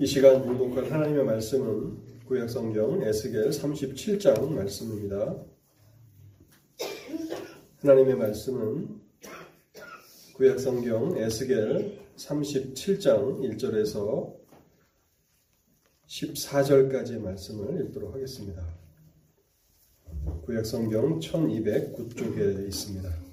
이 시간 중독할 하나님의 말씀은 구약성경 에스겔 37장 말씀입니다. 하나님의 말씀은 구약성경 에스겔 37장 1절에서 14절까지의 말씀을 읽도록 하겠습니다. 구약성경 1209쪽에 있습니다.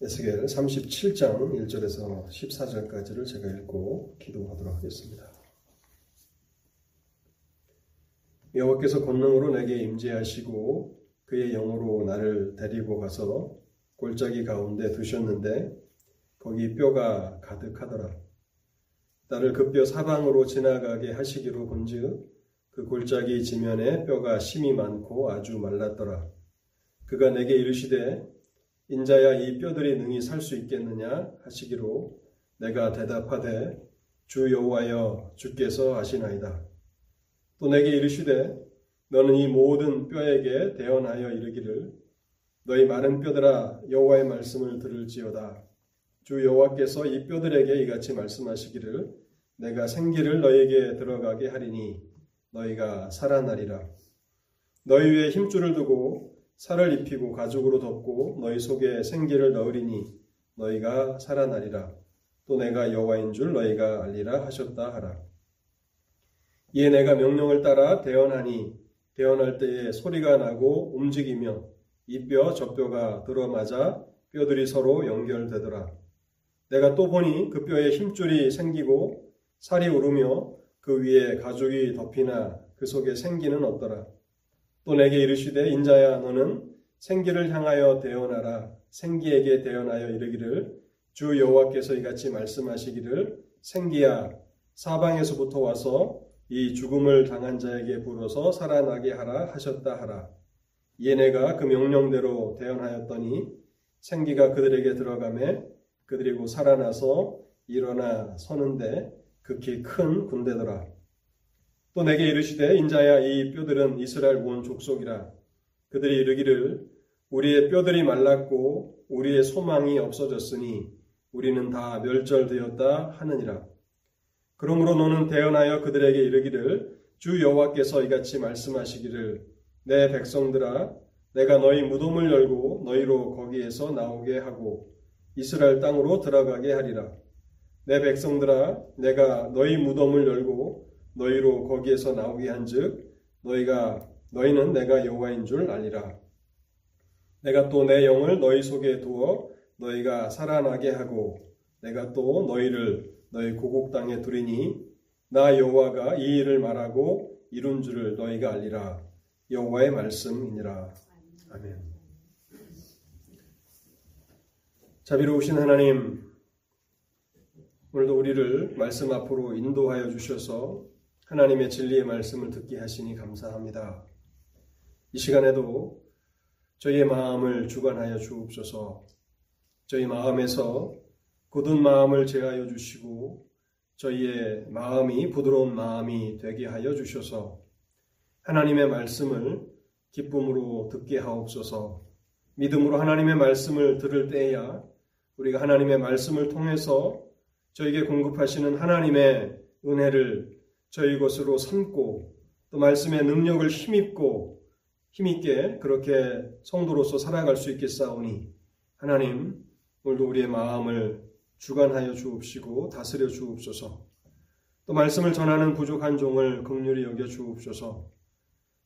에스겔 37장 1절에서 14절까지를 제가 읽고 기도하도록 하겠습니다. 여호와께서 권능으로 내게 임재하시고 그의 영으로 나를 데리고 가서 골짜기 가운데 두셨는데 거기 뼈가 가득하더라. 나를 그 뼈 사방으로 지나가게 하시기로 본즉 그 골짜기 지면에 뼈가 심이 많고 아주 말랐더라. 그가 내게 이르시되 인자야 이 뼈들이 능히 살 수 있겠느냐 하시기로 내가 대답하되 주 여호와여 주께서 하시나이다. 또 내게 이르시되 너는 이 모든 뼈에게 대언하여 이르기를 너희 마른 뼈들아 여호와의 말씀을 들을지어다. 주 여호와께서 이 뼈들에게 이같이 말씀하시기를 내가 생기를 너희에게 들어가게 하리니 너희가 살아나리라. 너희 위에 힘줄을 두고 살을 입히고 가죽으로 덮고 너희 속에 생기를 넣으리니 너희가 살아나리라. 또 내가 여호와인 줄 너희가 알리라 하셨다 하라. 이에 내가 명령을 따라 대언하니 대언할 때에 소리가 나고 움직이며 이 뼈 저 뼈가 들어맞아 뼈들이 서로 연결되더라. 내가 또 보니 그 뼈에 힘줄이 생기고 살이 오르며 그 위에 가죽이 덮이나 그 속에 생기는 없더라. 또 내게 이르시되 인자야 너는 생기를 향하여 대언하라 생기에게 대언하여 이르기를 주 여호와께서 이같이 말씀하시기를 생기야 사방에서부터 와서 이 죽음을 당한 자에게 불어서 살아나게 하라 하셨다 하라. 내가 그 명령대로 대언하였더니 생기가 그들에게 들어가매 그들이 고 살아나서 일어나 서는데 극히 큰 군대더라. 또 내게 이르시되 인자야 이 뼈들은 이스라엘 온 족속이라. 그들이 이르기를 우리의 뼈들이 말랐고 우리의 소망이 없어졌으니 우리는 다 멸절되었다 하느니라. 그러므로 너는 대언하여 그들에게 이르기를 주 여호와께서 이같이 말씀하시기를 내 백성들아 내가 너희 무덤을 열고 너희로 거기에서 나오게 하고 이스라엘 땅으로 들어가게 하리라. 내 백성들아 내가 너희 무덤을 열고 너희로 거기에서 나오게 한즉 너희가 너희는 내가 여호와인 줄 알리라. 내가 또 내 영을 너희 속에 두어 너희가 살아나게 하고 내가 또 너희를 너희 고국 땅에 두리니 나 여호와가 이 일을 말하고 이룬 줄을 너희가 알리라 여호와의 말씀이니라 아멘. 자비로우신 하나님 오늘도 우리를 말씀 앞으로 인도하여 주셔서 하나님의 진리의 말씀을 듣게 하시니 감사합니다. 이 시간에도 저희의 마음을 주관하여 주옵소서 저희 마음에서 굳은 마음을 제하여 주시고 저희의 마음이 부드러운 마음이 되게 하여 주셔서 하나님의 말씀을 기쁨으로 듣게 하옵소서 믿음으로 하나님의 말씀을 들을 때야 우리가 하나님의 말씀을 통해서 저에게 공급하시는 하나님의 은혜를 저희 것으로 삼고 또 말씀의 능력을 힘입고 힘있게 그렇게 성도로서 살아갈 수 있겠사오니 하나님 오늘도 우리의 마음을 주관하여 주옵시고 다스려 주옵소서. 또 말씀을 전하는 부족한 종을 극률히 여겨 주옵소서.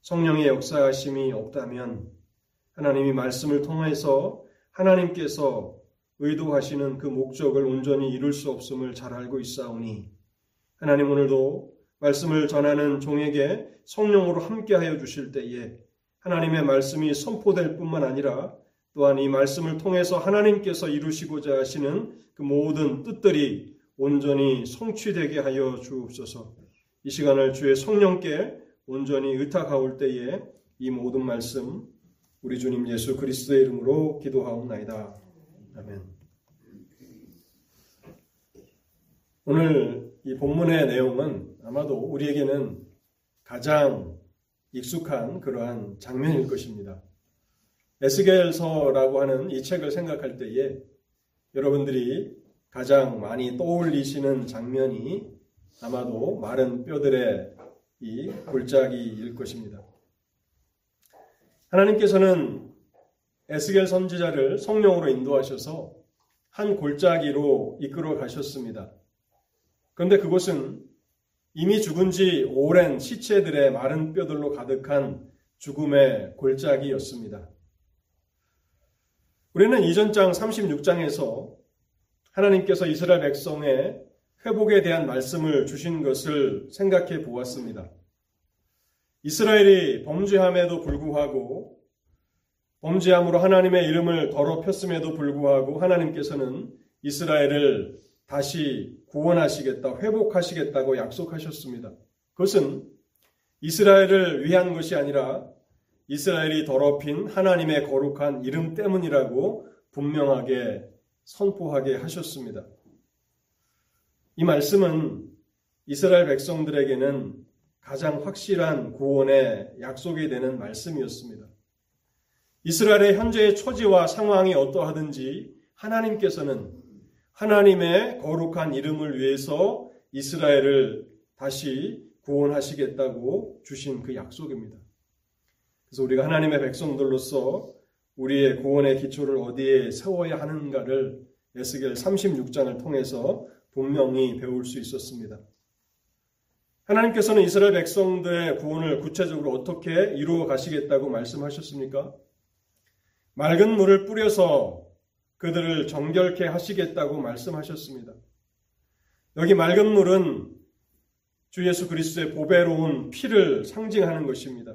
성령의 역사하심이 없다면 하나님이 말씀을 통해서 하나님께서 의도하시는 그 목적을 온전히 이룰 수 없음을 잘 알고 있사오니 하나님 오늘도 말씀을 전하는 종에게 성령으로 함께하여 주실 때에 하나님의 말씀이 선포될 뿐만 아니라 또한 이 말씀을 통해서 하나님께서 이루시고자 하시는 그 모든 뜻들이 온전히 성취되게 하여 주옵소서. 이 시간을 주의 성령께 온전히 의탁하올 때에 이 모든 말씀 우리 주님 예수 그리스도의 이름으로 기도하옵나이다. 아멘. 오늘 이 본문의 내용은 아마도 우리에게는 가장 익숙한 그러한 장면일 것입니다. 에스겔서라고 하는 이 책을 생각할 때에 여러분들이 가장 많이 떠올리시는 장면이 아마도 마른 뼈들의 이 골짜기일 것입니다. 하나님께서는 에스겔 선지자를 성령으로 인도하셔서 한 골짜기로 이끌어 가셨습니다. 그런데 그곳은 이미 죽은 지 오랜 시체들의 마른 뼈들로 가득한 죽음의 골짜기였습니다. 우리는 이전 장 36장에서 하나님께서 이스라엘 백성의 회복에 대한 말씀을 주신 것을 생각해 보았습니다. 이스라엘이 범죄함에도 불구하고 범죄함으로 하나님의 이름을 더럽혔음에도 불구하고 하나님께서는 이스라엘을 다시 구원하시겠다, 회복하시겠다고 약속하셨습니다. 그것은 이스라엘을 위한 것이 아니라 이스라엘이 더럽힌 하나님의 거룩한 이름 때문이라고 분명하게 선포하게 하셨습니다. 이 말씀은 이스라엘 백성들에게는 가장 확실한 구원의 약속이 되는 말씀이었습니다. 이스라엘의 현재의 처지와 상황이 어떠하든지 하나님께서는 하나님의 거룩한 이름을 위해서 이스라엘을 다시 구원하시겠다고 주신 그 약속입니다. 그래서 우리가 하나님의 백성들로서 우리의 구원의 기초를 어디에 세워야 하는가를 에스겔 36장을 통해서 분명히 배울 수 있었습니다. 하나님께서는 이스라엘 백성들의 구원을 구체적으로 어떻게 이루어 가시겠다고 말씀하셨습니까? 맑은 물을 뿌려서 그들을 정결케 하시겠다고 말씀하셨습니다. 여기 맑은 물은 주 예수 그리스도의 보배로운 피를 상징하는 것입니다.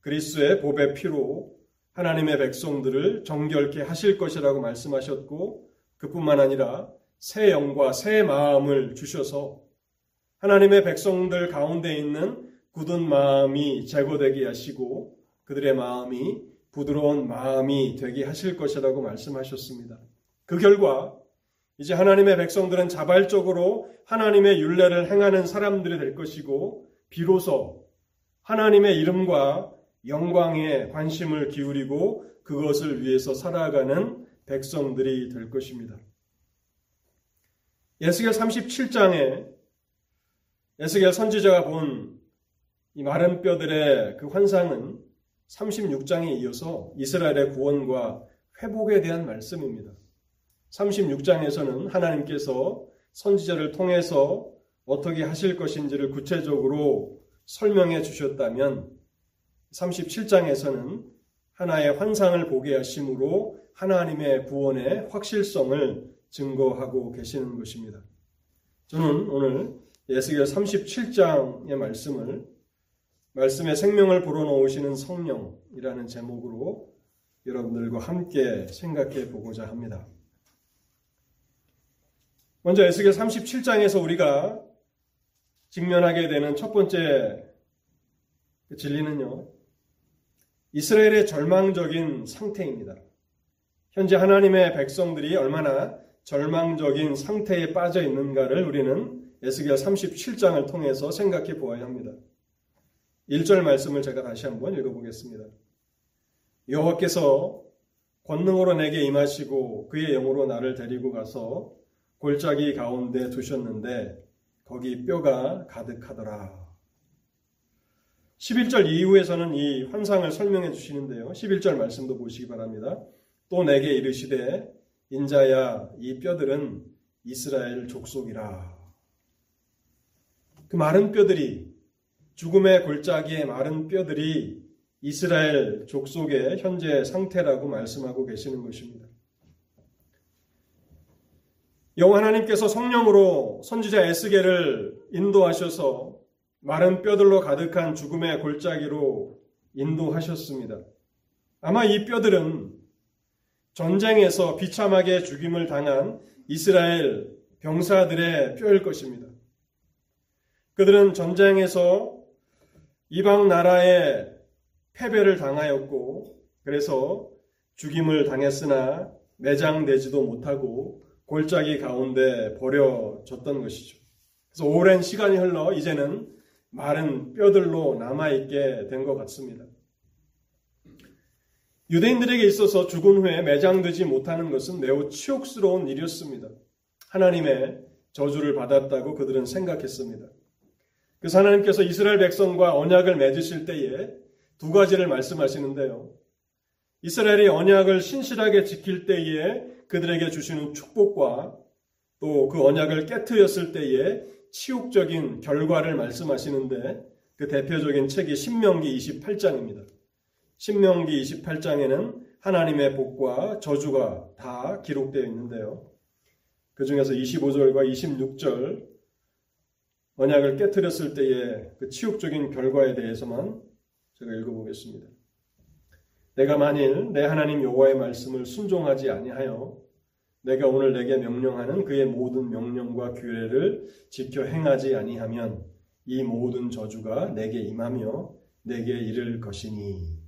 그리스도의 보배 피로 하나님의 백성들을 정결케 하실 것이라고 말씀하셨고 그뿐만 아니라 새 영과 새 마음을 주셔서 하나님의 백성들 가운데 있는 굳은 마음이 제거되게 하시고 그들의 마음이 부드러운 마음이 되게 하실 것이라고 말씀하셨습니다. 그 결과 이제 하나님의 백성들은 자발적으로 하나님의 윤례를 행하는 사람들이 될 것이고 비로소 하나님의 이름과 영광에 관심을 기울이고 그것을 위해서 살아가는 백성들이 될 것입니다. 예수겔 37장에 에스겔 선지자가 본 이 마른 뼈들의 그 환상은 36장에 이어서 이스라엘의 구원과 회복에 대한 말씀입니다. 36장에서는 하나님께서 선지자를 통해서 어떻게 하실 것인지를 구체적으로 설명해 주셨다면 37장에서는 하나의 환상을 보게 하심으로 하나님의 구원의 확실성을 증거하고 계시는 것입니다. 저는 오늘 예수겔 37장의 말씀을 말씀의 생명을 불어넣으시는 성령이라는 제목으로 여러분들과 함께 생각해 보고자 합니다. 먼저 에스겔 37장에서 우리가 직면하게 되는 첫 번째 진리는요. 이스라엘의 절망적인 상태입니다. 현재 하나님의 백성들이 얼마나 절망적인 상태에 빠져 있는가를 우리는 에스겔 37장을 통해서 생각해 보아야 합니다. 1절 말씀을 제가 다시 한번 읽어보겠습니다. 여호와께서 권능으로 내게 임하시고 그의 영으로 나를 데리고 가서 골짜기 가운데 두셨는데 거기 뼈가 가득하더라. 11절 이후에서는 이 환상을 설명해 주시는데요. 11절 말씀도 보시기 바랍니다. 또 내게 이르시되 인자야 이 뼈들은 이스라엘 족속이라. 그 마른 뼈들이 죽음의 골짜기의 마른 뼈들이 이스라엘 족속의 현재 상태라고 말씀하고 계시는 것입니다. 영호 하나님께서 성령으로 선지자 에스겔을 인도하셔서 마른 뼈들로 가득한 죽음의 골짜기로 인도하셨습니다. 아마 이 뼈들은 전쟁에서 비참하게 죽임을 당한 이스라엘 병사들의 뼈일 것입니다. 그들은 전쟁에서 이방 나라의 패배를 당하였고 그래서 죽임을 당했으나 매장되지도 못하고 골짜기 가운데 버려졌던 것이죠. 그래서 오랜 시간이 흘러 이제는 마른 뼈들로 남아있게 된 것 같습니다. 유대인들에게 있어서 죽은 후에 매장되지 못하는 것은 매우 치욕스러운 일이었습니다. 하나님의 저주를 받았다고 그들은 생각했습니다. 그래서 하나님께서 이스라엘 백성과 언약을 맺으실 때에 두 가지를 말씀하시는데요. 이스라엘이 언약을 신실하게 지킬 때에 그들에게 주시는 축복과 또 그 언약을 깨뜨렸을 때에 치욕적인 결과를 말씀하시는데 그 대표적인 책이 신명기 28장입니다. 신명기 28장에는 하나님의 복과 저주가 다 기록되어 있는데요. 그 중에서 25절과 26절 언약을 깨뜨렸을 때의 그 치욕적인 결과에 대해서만 제가 읽어보겠습니다. 내가 만일 내 하나님 여호와의 말씀을 순종하지 아니하여 내가 오늘 내게 명령하는 그의 모든 명령과 규례를 지켜 행하지 아니하면 이 모든 저주가 내게 임하며 내게 이를 것이니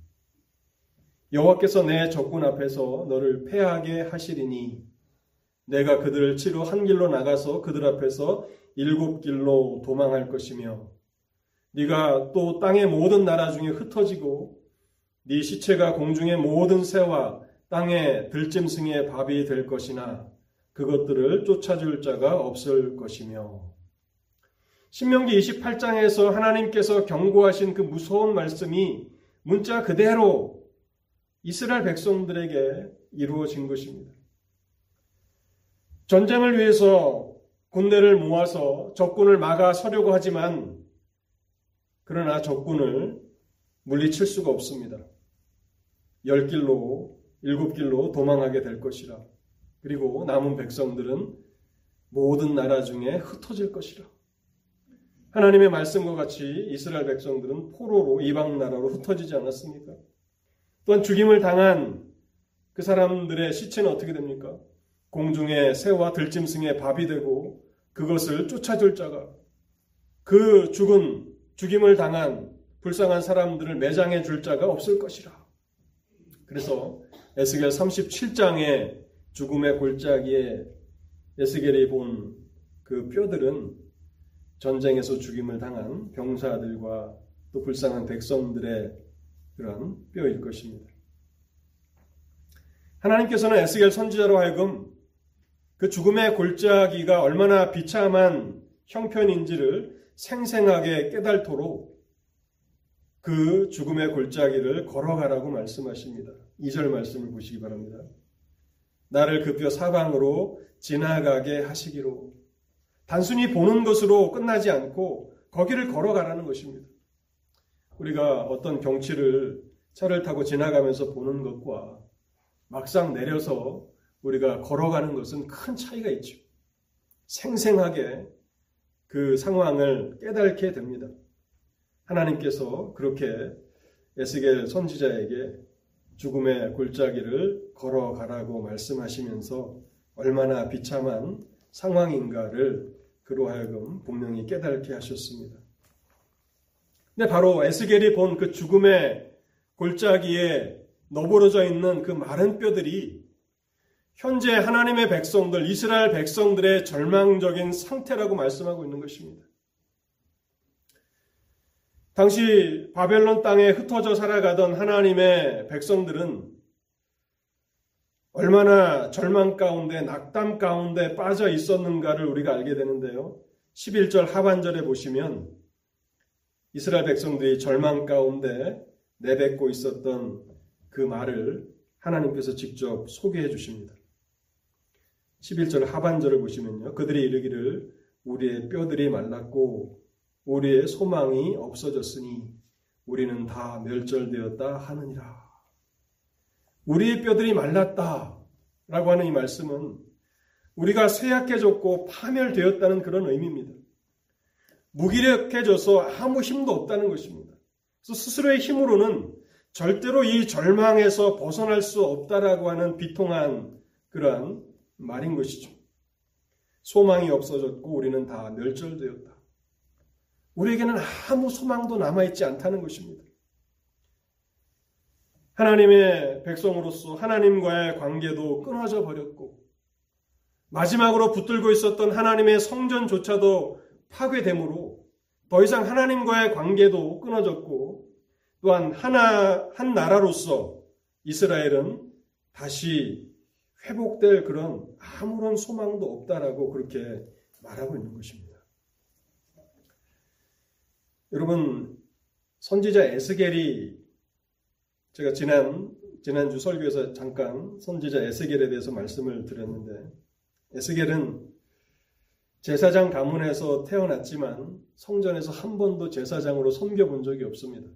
여호와께서 내 적군 앞에서 너를 패하게 하시리니 내가 그들을 치러 한 길로 나가서 그들 앞에서 일곱 길로 도망할 것이며 네가 또 땅의 모든 나라 중에 흩어지고 네 시체가 공중의 모든 새와 땅의 들짐승의 밥이 될 것이나 그것들을 쫓아줄 자가 없을 것이며 신명기 28장에서 하나님께서 경고하신 그 무서운 말씀이 문자 그대로 이스라엘 백성들에게 이루어진 것입니다. 전쟁을 위해서 군대를 모아서 적군을 막아 서려고 하지만 그러나 적군을 물리칠 수가 없습니다. 열 길로, 일곱 길로 도망하게 될 것이라. 그리고 남은 백성들은 모든 나라 중에 흩어질 것이라. 하나님의 말씀과 같이 이스라엘 백성들은 포로로 이방 나라로 흩어지지 않았습니까? 또한 죽임을 당한 그 사람들의 시체는 어떻게 됩니까? 공중의 새와 들짐승의 밥이 되고 그것을 쫓아줄 자가 그 죽은 죽임을 당한 불쌍한 사람들을 매장해 줄 자가 없을 것이라. 그래서 에스겔 37장의 죽음의 골짜기에 에스겔이 본 그 뼈들은 전쟁에서 죽임을 당한 병사들과 또 불쌍한 백성들의 그런 뼈일 것입니다. 하나님께서는 에스겔 선지자로 하여금 그 죽음의 골짜기가 얼마나 비참한 형편인지를 생생하게 깨달도록 그 죽음의 골짜기를 걸어가라고 말씀하십니다. 2절 말씀을 보시기 바랍니다. 나를 그뼈 사방으로 지나가게 하시기로 단순히 보는 것으로 끝나지 않고 거기를 걸어가라는 것입니다. 우리가 어떤 경치를 차를 타고 지나가면서 보는 것과 막상 내려서 우리가 걸어가는 것은 큰 차이가 있죠. 생생하게 그 상황을 깨닫게 됩니다. 하나님께서 그렇게 에스겔 선지자에게 죽음의 골짜기를 걸어가라고 말씀하시면서 얼마나 비참한 상황인가를 그로 하여금 분명히 깨닫게 하셨습니다. 근데 바로 에스겔이 본 그 죽음의 골짜기에 너부러져 있는 그 마른 뼈들이 현재 하나님의 백성들, 이스라엘 백성들의 절망적인 상태라고 말씀하고 있는 것입니다. 당시 바벨론 땅에 흩어져 살아가던 하나님의 백성들은 얼마나 절망 가운데, 낙담 가운데 빠져 있었는가를 우리가 알게 되는데요. 11절 하반절에 보시면 이스라엘 백성들이 절망 가운데 내뱉고 있었던 그 말을 하나님께서 직접 소개해 주십니다. 11절 하반절을 보시면요. 그들이 이르기를 우리의 뼈들이 말랐고 우리의 소망이 없어졌으니 우리는 다 멸절되었다 하느니라. 우리의 뼈들이 말랐다 라고 하는 이 말씀은 우리가 쇠약해졌고 파멸되었다는 그런 의미입니다. 무기력해져서 아무 힘도 없다는 것입니다. 그래서 스스로의 힘으로는 절대로 이 절망에서 벗어날 수 없다라고 하는 비통한 그러한 말인 것이죠. 소망이 없어졌고 우리는 다 멸절되었다. 우리에게는 아무 소망도 남아있지 않다는 것입니다. 하나님의 백성으로서 하나님과의 관계도 끊어져 버렸고, 마지막으로 붙들고 있었던 하나님의 성전조차도 파괴되므로 더 이상 하나님과의 관계도 끊어졌고, 또한 하나, 한 나라로서 이스라엘은 다시 회복될 그런 아무런 소망도 없다라고 그렇게 말하고 있는 것입니다. 여러분 선지자 에스겔이 제가 지난 지난주 설교에서 잠깐 선지자 에스겔에 대해서 말씀을 드렸는데 에스겔은 제사장 가문에서 태어났지만 성전에서 한 번도 제사장으로 섬겨본 적이 없습니다.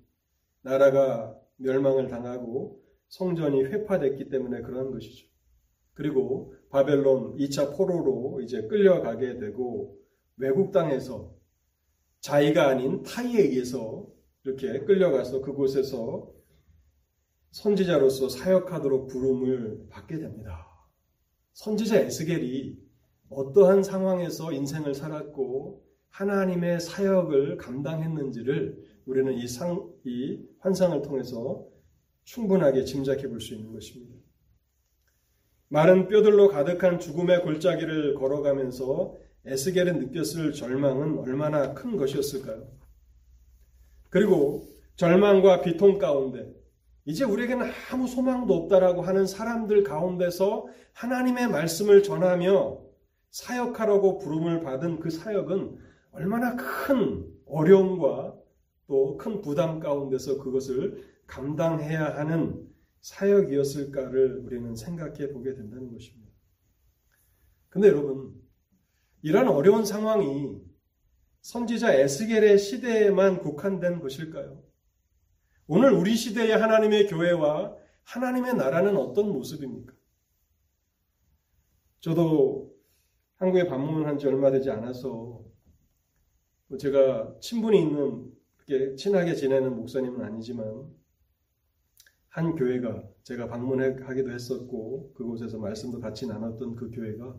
나라가 멸망을 당하고 성전이 회파됐기 때문에 그런 것이죠. 그리고 바벨론 2차 포로로 이제 끌려가게 되고 외국 땅에서 자의가 아닌 타의에 의해서 이렇게 끌려가서 그곳에서 선지자로서 사역하도록 부름을 받게 됩니다. 선지자 에스겔이 어떠한 상황에서 인생을 살았고 하나님의 사역을 감당했는지를 우리는 이 상, 이 환상을 통해서 충분하게 짐작해 볼 수 있는 것입니다. 마른 뼈들로 가득한 죽음의 골짜기를 걸어가면서 에스겔은 느꼈을 절망은 얼마나 큰 것이었을까요? 그리고 절망과 비통 가운데 이제 우리에게는 아무 소망도 없다라고 하는 사람들 가운데서 하나님의 말씀을 전하며 사역하라고 부름을 받은 그 사역은 얼마나 큰 어려움과 또 큰 부담 가운데서 그것을 감당해야 하는 사역이었을까를 우리는 생각해 보게 된다는 것입니다. 근데 여러분, 이런 어려운 상황이 선지자 에스겔의 시대에만 국한된 것일까요? 오늘 우리 시대의 하나님의 교회와 하나님의 나라는 어떤 모습입니까? 저도 한국에 방문한 지 얼마 되지 않아서 뭐 제가 친분이 있는 그렇게 친하게 지내는 목사님은 아니지만 한 교회가 제가 방문하기도 했었고 그곳에서 말씀도 같이 나눴던 그 교회가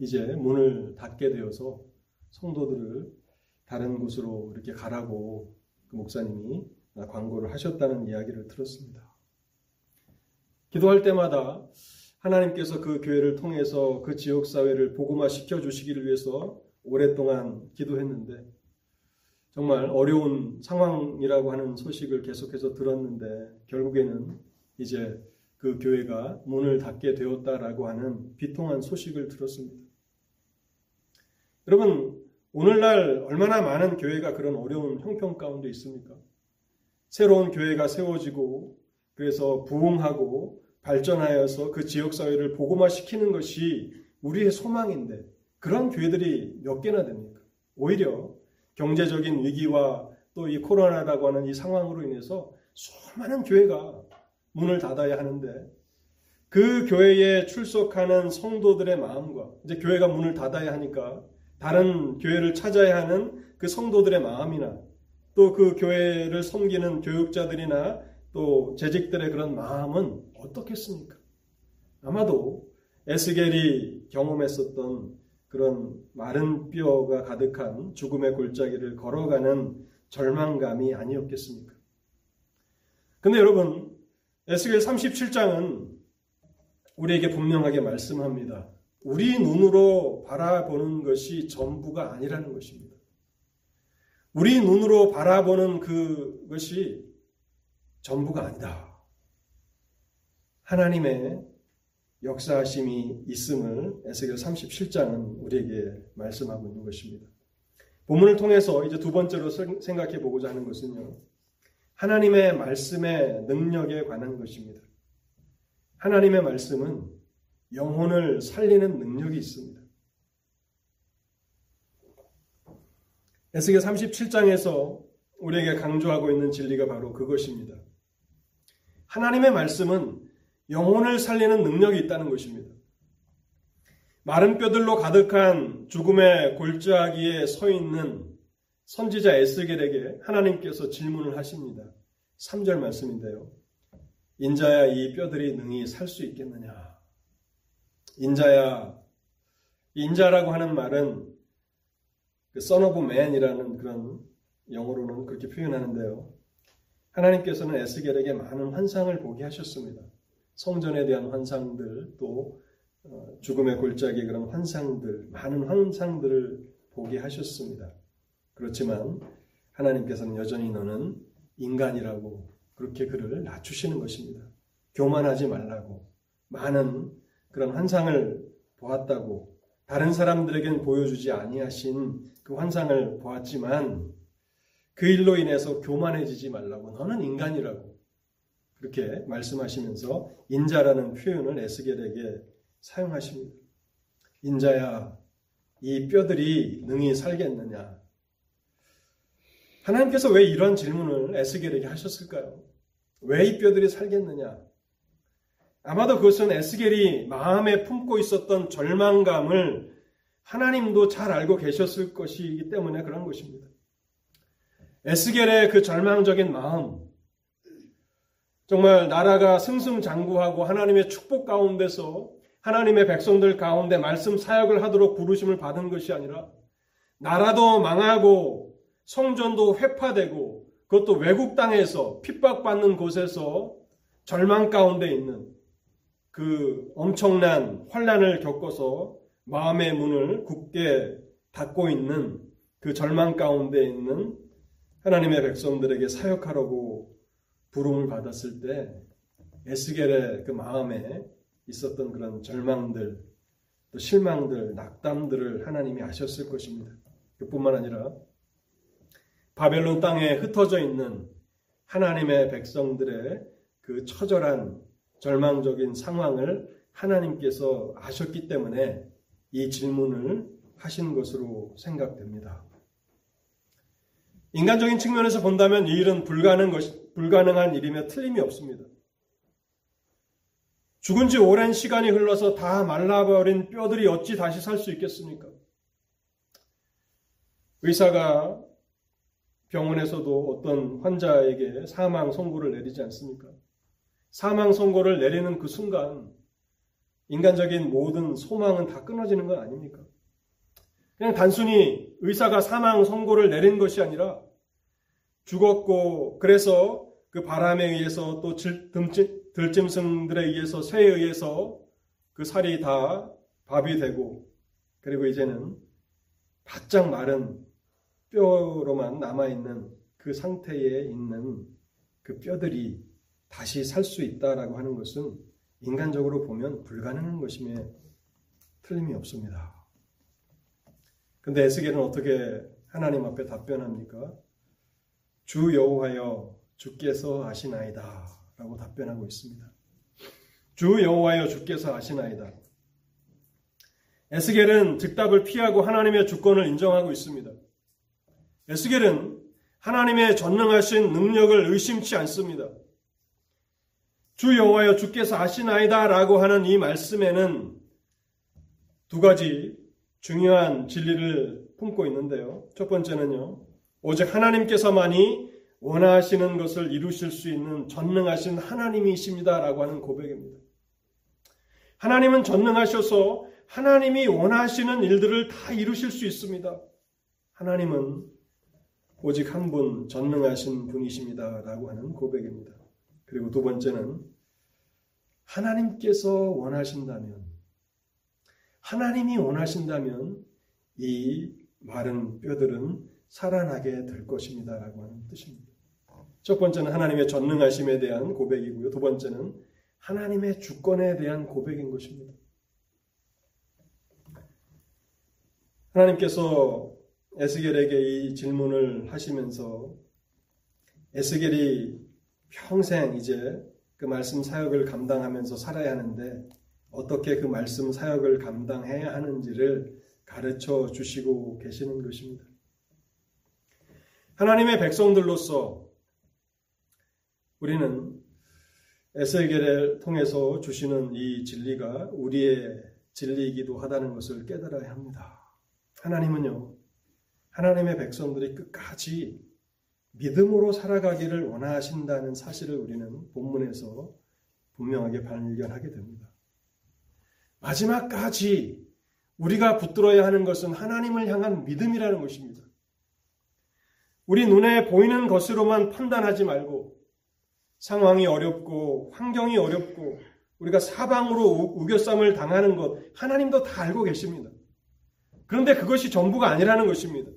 이제 문을 닫게 되어서 성도들을 다른 곳으로 이렇게 가라고 그 목사님이 광고를 하셨다는 이야기를 들었습니다. 기도할 때마다 하나님께서 그 교회를 통해서 그 지역 사회를 복음화 시켜 주시기를 위해서 오랫동안 기도했는데 정말 어려운 상황이라고 하는 소식을 계속해서 들었는데 결국에는 이제 그 교회가 문을 닫게 되었다라고 하는 비통한 소식을 들었습니다. 여러분, 오늘날 얼마나 많은 교회가 그런 어려운 형편 가운데 있습니까? 새로운 교회가 세워지고 그래서 부흥하고 발전하여서 그 지역 사회를 복음화시키는 것이 우리의 소망인데 그런 교회들이 몇 개나 됩니까? 오히려 경제적인 위기와 또 이 코로나라고 하는 이 상황으로 인해서 수많은 교회가 문을 닫아야 하는데 그 교회에 출석하는 성도들의 마음과 이제 교회가 문을 닫아야 하니까 다른 교회를 찾아야 하는 그 성도들의 마음이나 또 그 교회를 섬기는 교육자들이나 또 재직들의 그런 마음은 어떻겠습니까? 아마도 에스겔이 경험했었던 그런 마른 뼈가 가득한 죽음의 골짜기를 걸어가는 절망감이 아니었겠습니까? 근데 여러분, 에스겔 37장은 우리에게 분명하게 말씀합니다. 우리 눈으로 바라보는 것이 전부가 아니라는 것입니다. 우리 눈으로 바라보는 그것이 전부가 아니다. 하나님의 역사하심이 있음을 에스겔 37장은 우리에게 말씀하고 있는 것입니다. 본문을 통해서 이제 두 번째로 생각해 보고자 하는 것은요. 하나님의 말씀의 능력에 관한 것입니다. 하나님의 말씀은 영혼을 살리는 능력이 있습니다. 에스겔 37장에서 우리에게 강조하고 있는 진리가 바로 그것입니다. 하나님의 말씀은 영혼을 살리는 능력이 있다는 것입니다. 마른 뼈들로 가득한 죽음의 골짜기에 서 있는 선지자 에스겔에게 하나님께서 질문을 하십니다. 3절 말씀인데요. 인자야 이 뼈들이 능히 살 수 있겠느냐? 인자야 인자라고 하는 말은 그 son of man이라는 그런 영어로는 그렇게 표현하는데요. 하나님께서는 에스겔에게 많은 환상을 보게 하셨습니다. 성전에 대한 환상들 또 어, 죽음의 골짜기 그런 환상들 많은 환상들을 보게 하셨습니다. 그렇지만 하나님께서는 여전히 너는 인간이라고 그렇게 그를 낮추시는 것입니다. 교만하지 말라고 많은 그런 환상을 보았다고 다른 사람들에겐 보여주지 아니하신 그 환상을 보았지만 그 일로 인해서 교만해지지 말라고 너는 인간이라고 그렇게 말씀하시면서 인자라는 표현을 에스겔에게 사용하십니다. 인자야, 이 뼈들이 능히 살겠느냐? 하나님께서 왜 이런 질문을 에스겔에게 하셨을까요? 왜 이 뼈들이 살겠느냐? 아마도 그것은 에스겔이 마음에 품고 있었던 절망감을 하나님도 잘 알고 계셨을 것이기 때문에 그런 것입니다. 에스겔의 그 절망적인 마음, 정말 나라가 승승장구하고 하나님의 축복 가운데서 하나님의 백성들 가운데 말씀 사역을 하도록 부르심을 받은 것이 아니라 나라도 망하고 성전도 회파되고 그것도 외국 땅에서 핍박받는 곳에서 절망 가운데 있는 그 엄청난 환란을 겪어서 마음의 문을 굳게 닫고 있는 그 절망 가운데 있는 하나님의 백성들에게 사역하라고 부름을 받았을 때 에스겔의 그 마음에 있었던 그런 절망들, 또 실망들, 낙담들을 하나님이 아셨을 것입니다. 그뿐만 아니라 바벨론 땅에 흩어져 있는 하나님의 백성들의 그 처절한 절망적인 상황을 하나님께서 아셨기 때문에 이 질문을 하신 것으로 생각됩니다. 인간적인 측면에서 본다면 이 일은 불가능 것, 불가능한 일임에 틀림이 없습니다. 죽은 지 오랜 시간이 흘러서 다 말라버린 뼈들이 어찌 다시 살 수 있겠습니까? 의사가 병원에서도 어떤 환자에게 사망 선고를 내리지 않습니까? 사망 선고를 내리는 그 순간 인간적인 모든 소망은 다 끊어지는 건 아닙니까? 그냥 단순히 의사가 사망 선고를 내린 것이 아니라 죽었고 그래서 그 바람에 의해서 또 들짐승들에 의해서 새에 의해서 그 살이 다 밥이 되고 그리고 이제는 바짝 마른 뼈로만 남아있는 그 상태에 있는 그 뼈들이 다시 살 수 있다라고 하는 것은 인간적으로 보면 불가능한 것임에 틀림이 없습니다. 근데 에스겔은 어떻게 하나님 앞에 답변합니까? 주 여호와여 주께서 아시나이다 라고 답변하고 있습니다. 주 여호와여 주께서 아시나이다. 에스겔은 즉답을 피하고 하나님의 주권을 인정하고 있습니다. 에스겔은 하나님의 전능하신 능력을 의심치 않습니다. 주 여호와여 주께서 아시나이다라고 하는 이 말씀에는 두 가지 중요한 진리를 품고 있는데요. 첫 번째는요. 오직 하나님께서만이 원하시는 것을 이루실 수 있는 전능하신 하나님이십니다라고 하는 고백입니다. 하나님은 전능하셔서 하나님이 원하시는 일들을 다 이루실 수 있습니다. 하나님은 오직 한 분 전능하신 분이십니다라고 하는 고백입니다. 그리고 두 번째는 하나님께서 원하신다면 하나님이 원하신다면 이 마른 뼈들은 살아나게 될 것입니다 라고 하는 뜻입니다. 첫 번째는 하나님의 전능하심에 대한 고백이고요. 두 번째는 하나님의 주권에 대한 고백인 것입니다. 하나님께서 에스겔에게 이 질문을 하시면서 에스겔이 평생 이제 그 말씀 사역을 감당하면서 살아야 하는데 어떻게 그 말씀 사역을 감당해야 하는지를 가르쳐 주시고 계시는 것입니다. 하나님의 백성들로서 우리는 에스겔을 통해서 주시는 이 진리가 우리의 진리이기도 하다는 것을 깨달아야 합니다. 하나님은요, 하나님의 백성들이 끝까지 믿음으로 살아가기를 원하신다는 사실을 우리는 본문에서 분명하게 발견하게 됩니다. 마지막까지 우리가 붙들어야 하는 것은 하나님을 향한 믿음이라는 것입니다. 우리 눈에 보이는 것으로만 판단하지 말고 상황이 어렵고 환경이 어렵고 우리가 사방으로 우겨쌈을 당하는 것 하나님도 다 알고 계십니다. 그런데 그것이 전부가 아니라는 것입니다.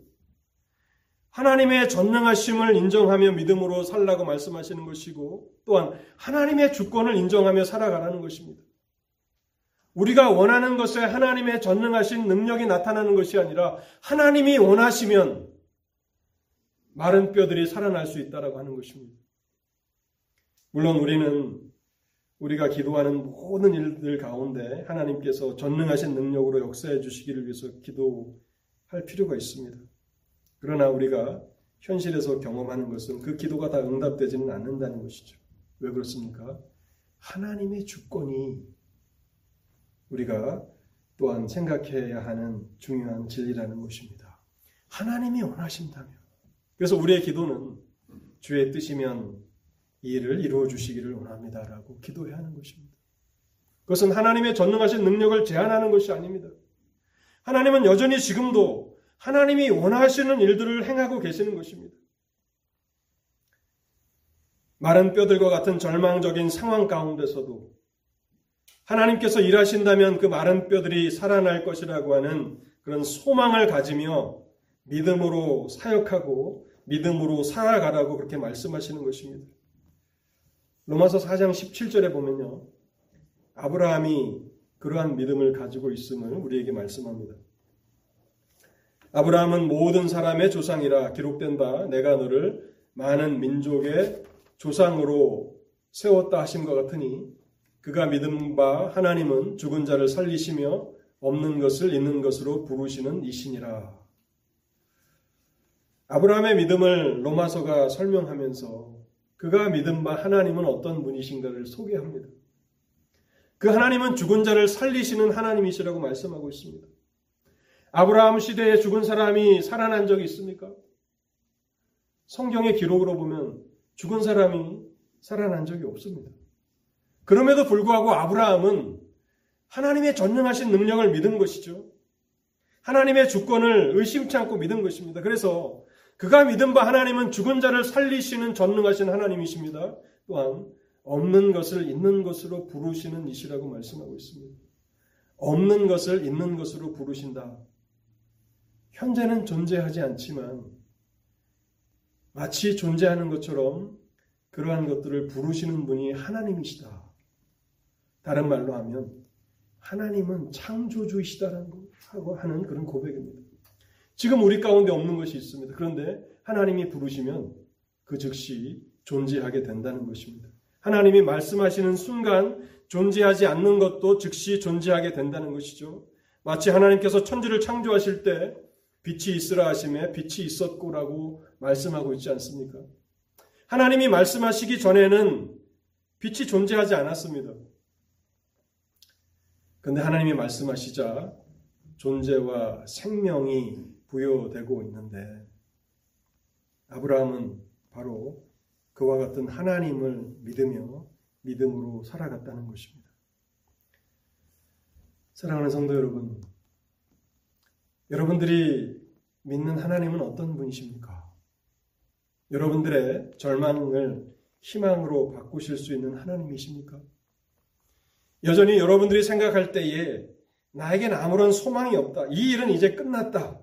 하나님의 전능하심을 인정하며 믿음으로 살라고 말씀하시는 것이고 또한 하나님의 주권을 인정하며 살아가라는 것입니다. 우리가 원하는 것에 하나님의 전능하신 능력이 나타나는 것이 아니라 하나님이 원하시면 마른 뼈들이 살아날 수 있다라고 하는 것입니다. 물론 우리는 우리가 기도하는 모든 일들 가운데 하나님께서 전능하신 능력으로 역사해 주시기를 위해서 기도할 필요가 있습니다. 그러나 우리가 현실에서 경험하는 것은 그 기도가 다 응답되지는 않는다는 것이죠. 왜 그렇습니까? 하나님의 주권이 우리가 또한 생각해야 하는 중요한 진리라는 것입니다. 하나님이 원하신다면. 그래서 우리의 기도는 주의 뜻이면 이 일을 이루어 주시기를 원합니다라고 기도해야 하는 것입니다. 그것은 하나님의 전능하신 능력을 제한하는 것이 아닙니다. 하나님은 여전히 지금도 하나님이 원하시는 일들을 행하고 계시는 것입니다. 마른 뼈들과 같은 절망적인 상황 가운데서도 하나님께서 일하신다면 그 마른 뼈들이 살아날 것이라고 하는 그런 소망을 가지며 믿음으로 사역하고 믿음으로 살아가라고 그렇게 말씀하시는 것입니다. 로마서 4장 17절에 보면요. 아브라함이 그러한 믿음을 가지고 있음을 우리에게 말씀합니다. 아브라함은 모든 사람의 조상이라 기록된 바 내가 너를 많은 민족의 조상으로 세웠다 하심과 같으니 그가 믿은 바 하나님은 죽은 자를 살리시며 없는 것을 있는 것으로 부르시는 이신이라. 아브라함의 믿음을 로마서가 설명하면서 그가 믿은 바 하나님은 어떤 분이신가를 소개합니다. 그 하나님은 죽은 자를 살리시는 하나님이시라고 말씀하고 있습니다. 아브라함 시대에 죽은 사람이 살아난 적이 있습니까? 성경의 기록으로 보면 죽은 사람이 살아난 적이 없습니다. 그럼에도 불구하고 아브라함은 하나님의 전능하신 능력을 믿은 것이죠. 하나님의 주권을 의심치 않고 믿은 것입니다. 그래서 그가 믿은 바 하나님은 죽은 자를 살리시는 전능하신 하나님이십니다. 또한 없는 것을 있는 것으로 부르시는 이시라고 말씀하고 있습니다. 없는 것을 있는 것으로 부르신다. 현재는 존재하지 않지만 마치 존재하는 것처럼 그러한 것들을 부르시는 분이 하나님이시다. 다른 말로 하면 하나님은 창조주이시다라고 하는 그런 고백입니다. 지금 우리 가운데 없는 것이 있습니다. 그런데 하나님이 부르시면 그 즉시 존재하게 된다는 것입니다. 하나님이 말씀하시는 순간 존재하지 않는 것도 즉시 존재하게 된다는 것이죠. 마치 하나님께서 천지를 창조하실 때 빛이 있으라 하심에 빛이 있었고라고 말씀하고 있지 않습니까? 하나님이 말씀하시기 전에는 빛이 존재하지 않았습니다. 근데 하나님이 말씀하시자 존재와 생명이 부여되고 있는데 아브라함은 바로 그와 같은 하나님을 믿으며 믿음으로 살아갔다는 것입니다. 사랑하는 성도 여러분, 여러분들이 믿는 하나님은 어떤 분이십니까? 여러분들의 절망을 희망으로 바꾸실 수 있는 하나님이십니까? 여전히 여러분들이 생각할 때에 나에겐 아무런 소망이 없다. 이 일은 이제 끝났다.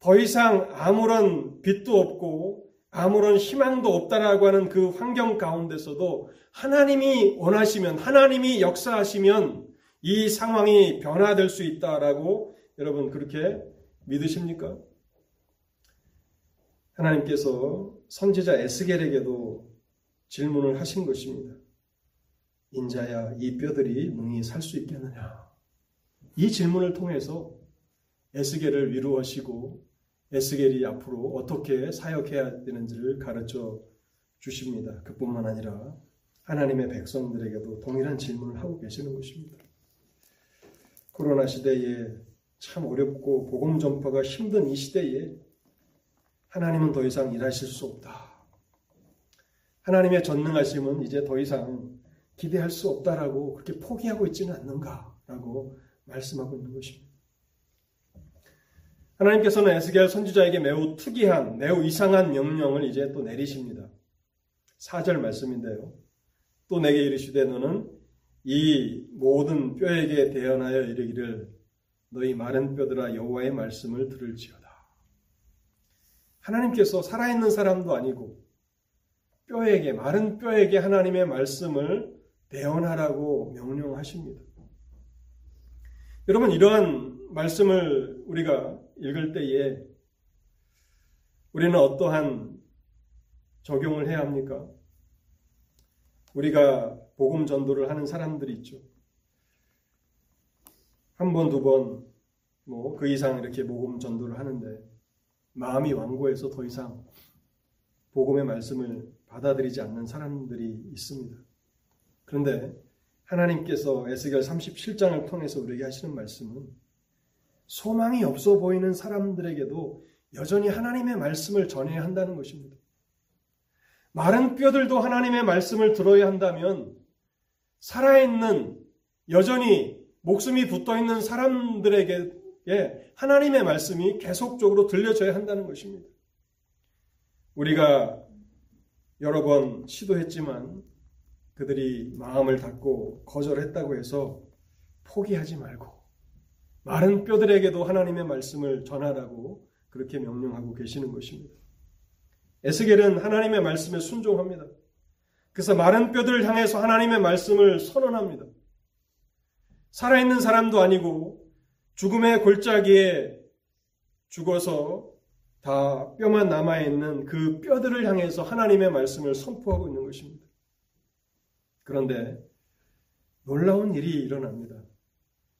더 이상 아무런 빛도 없고 아무런 희망도 없다라고 하는 그 환경 가운데서도 하나님이 원하시면 하나님이 역사하시면 이 상황이 변화될 수 있다라고 여러분 그렇게 믿으십니까? 하나님께서 선지자 에스겔에게도 질문을 하신 것입니다. 인자야 이 뼈들이 능히 살 수 있겠느냐? 이 질문을 통해서 에스겔을 위로하시고 에스겔이 앞으로 어떻게 사역해야 되는지를 가르쳐 주십니다. 그뿐만 아니라 하나님의 백성들에게도 동일한 질문을 하고 계시는 것입니다. 코로나 시대에 참 어렵고 복음 전파가 힘든 이 시대에 하나님은 더 이상 일하실 수 없다. 하나님의 전능하심은 이제 더 이상 기대할 수 없다라고 그렇게 포기하고 있지는 않는가라고 말씀하고 있는 것입니다. 하나님께서는 에스겔 선지자에게 매우 특이한, 매우 이상한 명령을 이제 또 내리십니다. 4절 말씀인데요. 또 내게 이르시되 너는 이 모든 뼈에게 대언하여 이르기를 너희 마른 뼈들아 여호와의 말씀을 들을지어다. 하나님께서 살아있는 사람도 아니고 뼈에게 마른 뼈에게 하나님의 말씀을 대언하라고 명령하십니다. 여러분 이러한 말씀을 우리가 읽을 때에 우리는 어떠한 적용을 해야 합니까? 우리가 복음 전도를 하는 사람들이 있죠. 한 번, 두 번, 뭐, 그 이상 이렇게 복음 전도를 하는데, 마음이 완고해서 더 이상 복음의 말씀을 받아들이지 않는 사람들이 있습니다. 그런데 하나님께서 에스겔 37장을 통해서 우리에게 하시는 말씀은 소망이 없어 보이는 사람들에게도 여전히 하나님의 말씀을 전해야 한다는 것입니다. 마른 뼈들도 하나님의 말씀을 들어야 한다면 살아있는 여전히 목숨이 붙어 있는 사람들에게 하나님의 말씀이 계속적으로 들려져야 한다는 것입니다. 우리가 여러 번 시도했지만 그들이 마음을 닫고 거절했다고 해서 포기하지 말고 마른 뼈들에게도 하나님의 말씀을 전하라고 그렇게 명령하고 계시는 것입니다. 에스겔은 하나님의 말씀에 순종합니다. 그래서 마른 뼈들을 향해서 하나님의 말씀을 선언합니다. 살아있는 사람도 아니고 죽음의 골짜기에 죽어서 다 뼈만 남아있는 그 뼈들을 향해서 하나님의 말씀을 선포하고 있는 것입니다. 그런데 놀라운 일이 일어납니다.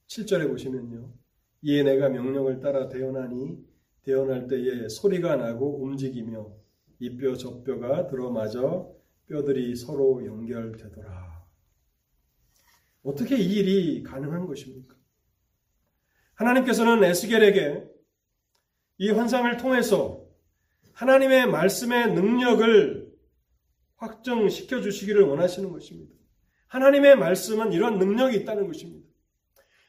7절에 보시면요. 이에 내가 명령을 따라 대언하니 대언할 때에 소리가 나고 움직이며 이 뼈 저 뼈가 들어맞아 뼈들이 서로 연결되더라. 어떻게 이 일이 가능한 것입니까? 하나님께서는 에스겔에게 이 환상을 통해서 하나님의 말씀의 능력을 확정시켜 주시기를 원하시는 것입니다. 하나님의 말씀은 이런 능력이 있다는 것입니다.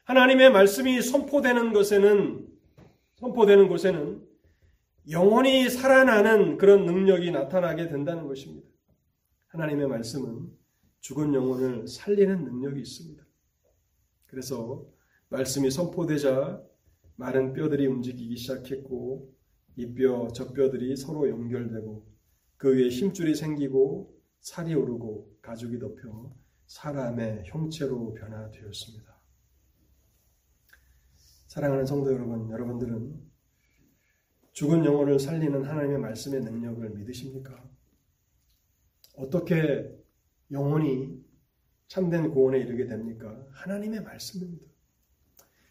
하나님의 말씀이 선포되는 것에는 선포되는 곳에는 영원히 살아나는 그런 능력이 나타나게 된다는 것입니다. 하나님의 말씀은 죽은 영혼을 살리는 능력이 있습니다. 그래서 말씀이 선포되자 마른 뼈들이 움직이기 시작했고 이 뼈, 저 뼈들이 서로 연결되고 그 위에 힘줄이 생기고 살이 오르고 가죽이 덮여 사람의 형체로 변화되었습니다. 사랑하는 성도 여러분, 여러분들은 죽은 영혼을 살리는 하나님의 말씀의 능력을 믿으십니까? 어떻게 영혼이 참된 구원에 이르게 됩니까? 하나님의 말씀입니다.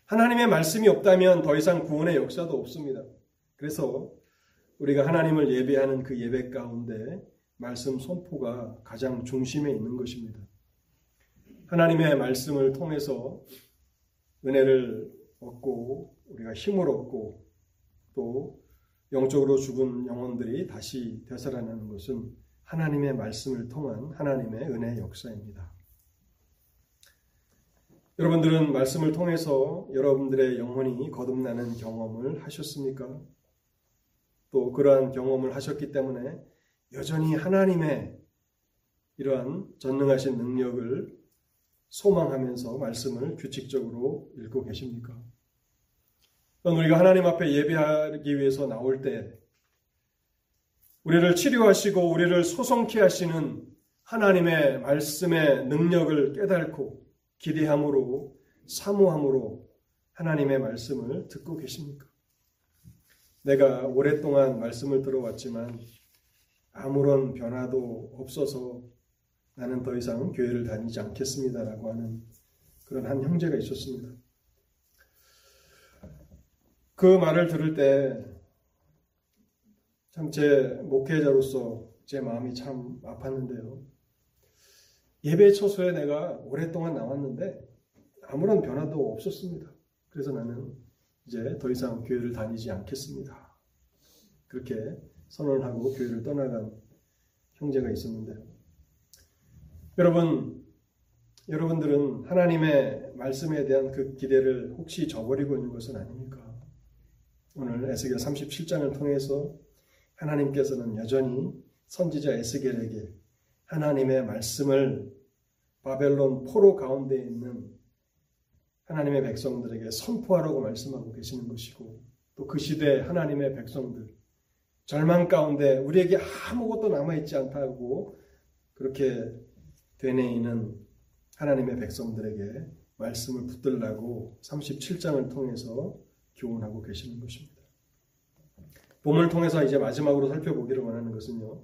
하나님의 말씀이 없다면 더 이상 구원의 역사도 없습니다. 그래서 우리가 하나님을 예배하는 그 예배 가운데 말씀 선포가 가장 중심에 있는 것입니다. 하나님의 말씀을 통해서 은혜를 얻고 우리가 힘을 얻고 또 영적으로 죽은 영혼들이 다시 되살아나는 것은 하나님의 말씀을 통한 하나님의 은혜 역사입니다. 여러분들은 말씀을 통해서 여러분들의 영혼이 거듭나는 경험을 하셨습니까? 또 그러한 경험을 하셨기 때문에 여전히 하나님의 이러한 전능하신 능력을 소망하면서 말씀을 규칙적으로 읽고 계십니까? 우리가 하나님 앞에 예배하기 위해서 나올 때 우리를 치료하시고 우리를 소송케 하시는 하나님의 말씀의 능력을 깨닫고 기대함으로 사모함으로 하나님의 말씀을 듣고 계십니까? 내가 오랫동안 말씀을 들어왔지만 아무런 변화도 없어서 나는 더 이상 교회를 다니지 않겠습니다라고 하는 그런 한 형제가 있었습니다. 그 말을 들을 때 참 제 목회자로서 제 마음이 참 아팠는데요. 예배 처소에 내가 오랫동안 나왔는데 아무런 변화도 없었습니다. 그래서 나는 이제 더 이상 교회를 다니지 않겠습니다. 그렇게 선언을 하고 교회를 떠나간 형제가 있었는데 여러분 여러분들은 하나님의 말씀에 대한 그 기대를 혹시 저버리고 있는 것은 아닙니까? 오늘 에스겔 37장을 통해서 하나님께서는 여전히 선지자 에스겔에게 하나님의 말씀을 바벨론 포로 가운데 있는 하나님의 백성들에게 선포하라고 말씀하고 계시는 것이고 또 그 시대 하나님의 백성들 절망 가운데 우리에게 아무것도 남아있지 않다고 그렇게 되뇌이는 하나님의 백성들에게 말씀을 붙들라고 37장을 통해서 교훈하고 계시는 것입니다. 봄을 통해서 이제 마지막으로 살펴보기를 원하는 것은요.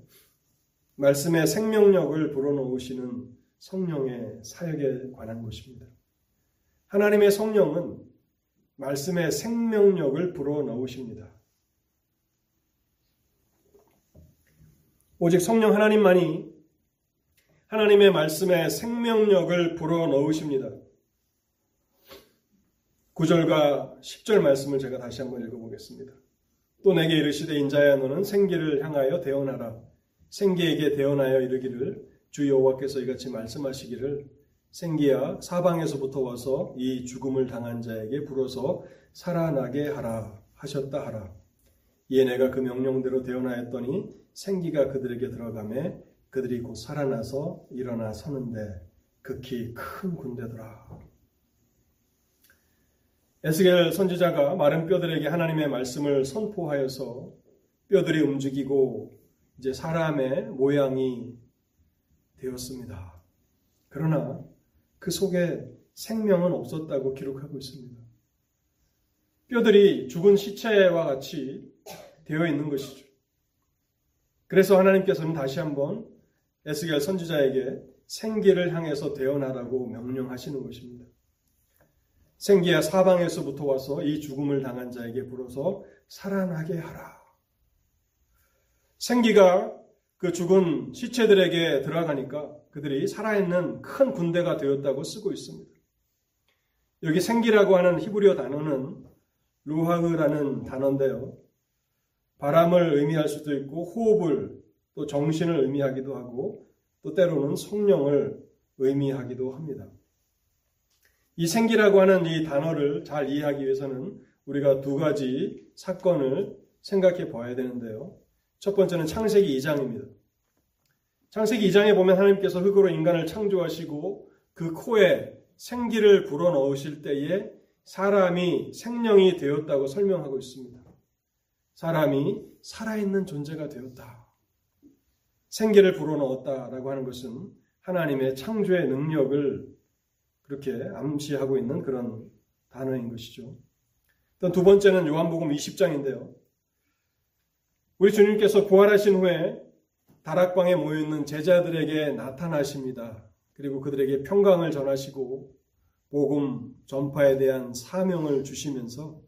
말씀의 생명력을 불어넣으시는 성령의 사역에 관한 것입니다. 하나님의 성령은 말씀의 생명력을 불어넣으십니다. 오직 성령 하나님만이 하나님의 말씀에 생명력을 불어넣으십니다. 9절과 10절 말씀을 제가 다시 한번 읽어보겠습니다. 또 내게 이르시되 인자야 너는 생기를 향하여 대언하라. 생기에게 대언하여 이르기를 주 여호와께서 이같이 말씀하시기를 생기야 사방에서부터 와서 이 죽음을 당한 자에게 불어서 살아나게 하라 하셨다 하라. 이에 내가 그 명령대로 대언하였더니 생기가 그들에게 들어가매 그들이 곧 살아나서 일어나 서는데 극히 큰 군대더라. 에스겔 선지자가 마른 뼈들에게 하나님의 말씀을 선포하여서 뼈들이 움직이고 이제 사람의 모양이 되었습니다. 그러나 그 속에 생명은 없었다고 기록하고 있습니다. 뼈들이 죽은 시체와 같이 되어 있는 것이죠. 그래서 하나님께서는 다시 한번 에스겔 선지자에게 생기를 향해서 대언하라고 명령하시는 것입니다. 생기야 사방에서부터 와서 이 죽음을 당한 자에게 불어서 살아나게 하라. 생기가 그 죽은 시체들에게 들어가니까 그들이 살아있는 큰 군대가 되었다고 쓰고 있습니다. 여기 생기라고 하는 히브리어 단어는 루하흐라는 단어인데요. 바람을 의미할 수도 있고 호흡을 또 정신을 의미하기도 하고 또 때로는 성령을 의미하기도 합니다. 이 생기라고 하는 이 단어를 잘 이해하기 위해서는 우리가 두 가지 사건을 생각해 봐야 되는데요. 첫 번째는 창세기 2장입니다. 창세기 2장에 보면 하나님께서 흙으로 인간을 창조하시고 그 코에 생기를 불어 넣으실 때에 사람이 생명이 되었다고 설명하고 있습니다. 사람이 살아있는 존재가 되었다. 생기를 불어 넣었다라고 하는 것은 하나님의 창조의 능력을 그렇게 암시하고 있는 그런 단어인 것이죠. 두 번째는 요한복음 20장인데요. 우리 주님께서 부활하신 후에 다락방에 모여있는 제자들에게 나타나십니다. 그리고 그들에게 평강을 전하시고 복음 전파에 대한 사명을 주시면서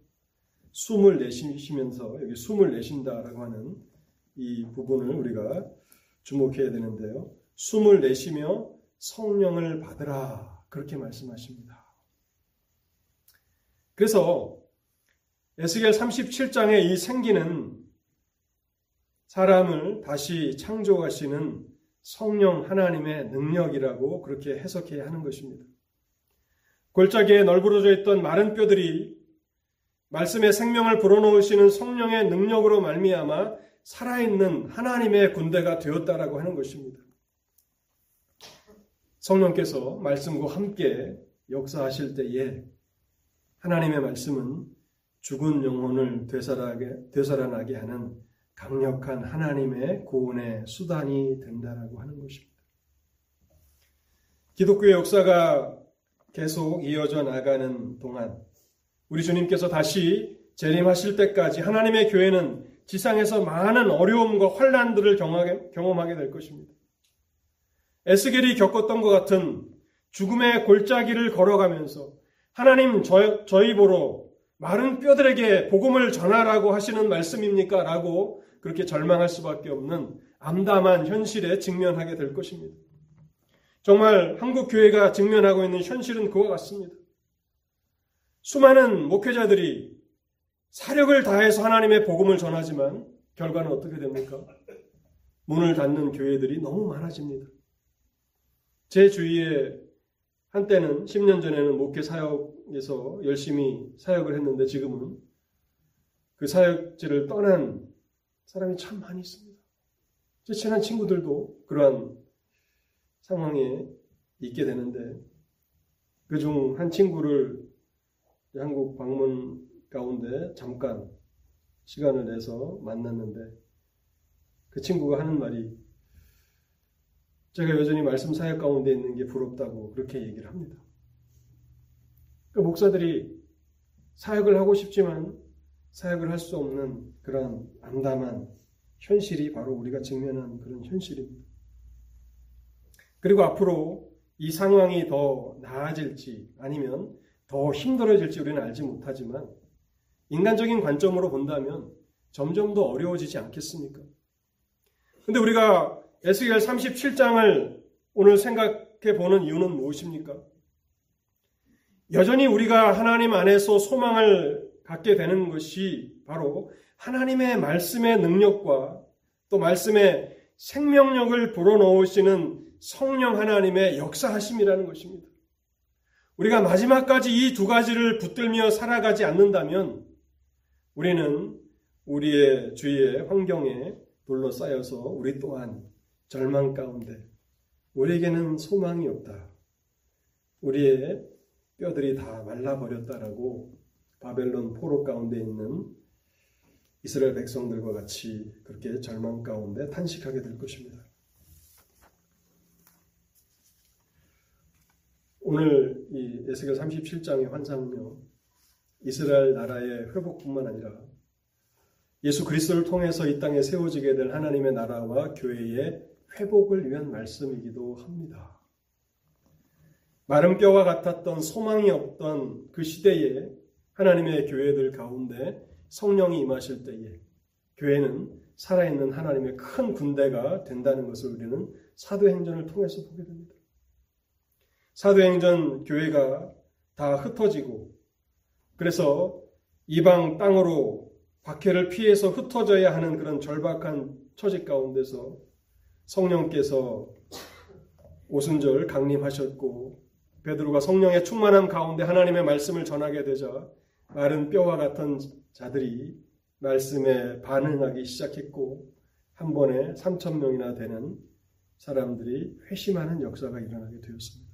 숨을 내쉬시면서 여기 숨을 내쉰다라고 하는 이 부분을 우리가 주목해야 되는데요. 숨을 내쉬며 성령을 받으라 그렇게 말씀하십니다. 그래서 에스겔 37장의 이 생기는 사람을 다시 창조하시는 성령 하나님의 능력이라고 그렇게 해석해야 하는 것입니다. 골짜기에 널브러져 있던 마른 뼈들이 말씀의 생명을 불어넣으시는 성령의 능력으로 말미암아 살아있는 하나님의 군대가 되었다라고 하는 것입니다. 성령께서 말씀과 함께 역사하실 때에 하나님의 말씀은 죽은 영혼을 되살아나게, 되살아나게 하는 강력한 하나님의 구원의 수단이 된다라고 하는 것입니다. 기독교의 역사가 계속 이어져 나가는 동안 우리 주님께서 다시 재림하실 때까지 하나님의 교회는 지상에서 많은 어려움과 환란들을 경험하게 될 것입니다. 에스겔이 겪었던 것 같은 죽음의 골짜기를 걸어가면서 하나님 저, 저희 보러 마른 뼈들에게 복음을 전하라고 하시는 말씀입니까? 라고 그렇게 절망할 수밖에 없는 암담한 현실에 직면하게 될 것입니다. 정말 한국 교회가 직면하고 있는 현실은 그와 같습니다. 수많은 목회자들이 사력을 다해서 하나님의 복음을 전하지만 결과는 어떻게 됩니까? 문을 닫는 교회들이 너무 많아집니다. 제 주위에 한때는 10년 전에는 목회 사역에서 열심히 사역을 했는데 지금은 그 사역지를 떠난 사람이 참 많이 있습니다. 제 친한 친구들도 그러한 상황에 있게 되는데 그 중 한 친구를 한국 방문 가운데 잠깐 시간을 내서 만났는데 그 친구가 하는 말이 제가 여전히 말씀 사역 가운데 있는 게 부럽다고 그렇게 얘기를 합니다. 그 목사들이 사역을 하고 싶지만 사역을 할 수 없는 그런 암담한 현실이 바로 우리가 직면한 그런 현실입니다. 그리고 앞으로 이 상황이 더 나아질지 아니면 더 힘들어질지 우리는 알지 못하지만 인간적인 관점으로 본다면 점점 더 어려워지지 않겠습니까? 근데 우리가 에스겔 37장을 오늘 생각해 보는 이유는 무엇입니까? 여전히 우리가 하나님 안에서 소망을 갖게 되는 것이 바로 하나님의 말씀의 능력과 또 말씀의 생명력을 불어넣으시는 성령 하나님의 역사하심이라는 것입니다. 우리가 마지막까지 이 두 가지를 붙들며 살아가지 않는다면 우리는 우리의 주위의 환경에 둘러싸여서 우리 또한 절망 가운데 우리에게는 소망이 없다. 우리의 뼈들이 다 말라버렸다라고 바벨론 포로 가운데 있는 이스라엘 백성들과 같이 그렇게 절망 가운데 탄식하게 될 것입니다. 오늘 이 에스겔 37장의 환상은요. 이스라엘 나라의 회복뿐만 아니라 예수 그리스도를 통해서 이 땅에 세워지게 될 하나님의 나라와 교회의 회복을 위한 말씀이기도 합니다. 마른 뼈와 같았던 소망이 없던 그 시대에 하나님의 교회들 가운데 성령이 임하실 때에 교회는 살아있는 하나님의 큰 군대가 된다는 것을 우리는 사도행전을 통해서 보게 됩니다. 사도행전 교회가 다 흩어지고 그래서 이방 땅으로 박해를 피해서 흩어져야 하는 그런 절박한 처지 가운데서 성령께서 오순절 강림하셨고 베드로가 성령의 충만함 가운데 하나님의 말씀을 전하게 되자 마른 뼈와 같은 자들이 말씀에 반응하기 시작했고 한 번에 3천 명이나 되는 사람들이 회심하는 역사가 일어나게 되었습니다.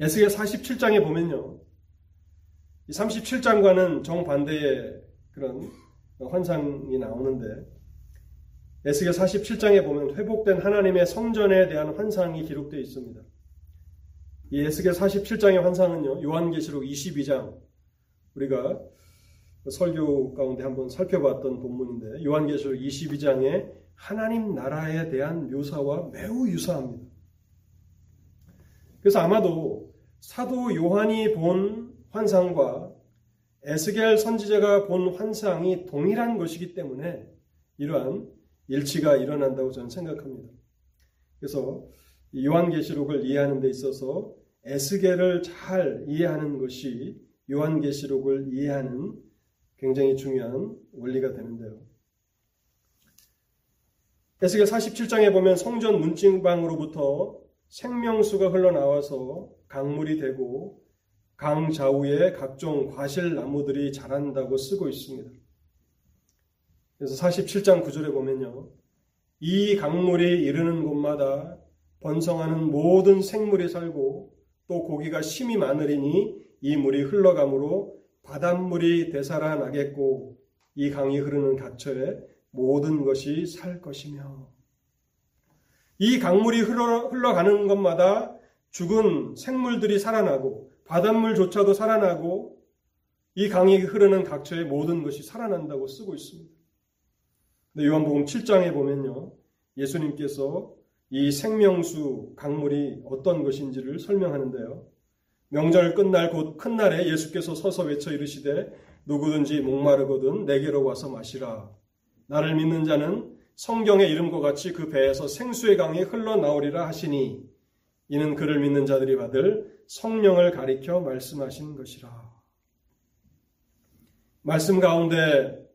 에스겔 47장에 보면요. 이 37장과는 정반대의 그런 환상이 나오는데 에스겔 47장에 보면 회복된 하나님의 성전에 대한 환상이 기록되어 있습니다. 이 에스겔 47장의 환상은요. 요한계시록 22장 우리가 설교 가운데 한번 살펴봤던 본문인데 요한계시록 22장에 하나님 나라에 대한 묘사와 매우 유사합니다. 그래서 아마도 사도 요한이 본 환상과 에스겔 선지자가 본 환상이 동일한 것이기 때문에 이러한 일치가 일어난다고 저는 생각합니다. 그래서 요한계시록을 이해하는 데 있어서 에스겔을 잘 이해하는 것이 요한계시록을 이해하는 굉장히 중요한 원리가 되는데요. 에스겔 47장에 보면 성전 문증방으로부터 생명수가 흘러나와서 강물이 되고 강 좌우에 각종 과실 나무들이 자란다고 쓰고 있습니다. 그래서 47장 9절에 보면요. 이 강물이 이르는 곳마다 번성하는 모든 생물이 살고 또 고기가 심이 많으리니 이 물이 흘러가므로 바닷물이 되살아나겠고 이 강이 흐르는 각처에 모든 것이 살 것이며 이 강물이 흘러, 흘러가는 것마다 죽은 생물들이 살아나고 바닷물조차도 살아나고 이 강이 흐르는 각처의 모든 것이 살아난다고 쓰고 있습니다. 근데 요한복음 7장에 보면요. 예수님께서 이 생명수 강물이 어떤 것인지를 설명하는데요. 명절 끝날 곧 큰 날에 예수께서 서서 외쳐 이르시되 누구든지 목마르거든 내게로 와서 마시라. 나를 믿는 자는 성경의 이름과 같이 그 배에서 생수의 강이 흘러나오리라 하시니 이는 그를 믿는 자들이 받을 성령을 가리켜 말씀하신 것이라. 말씀 가운데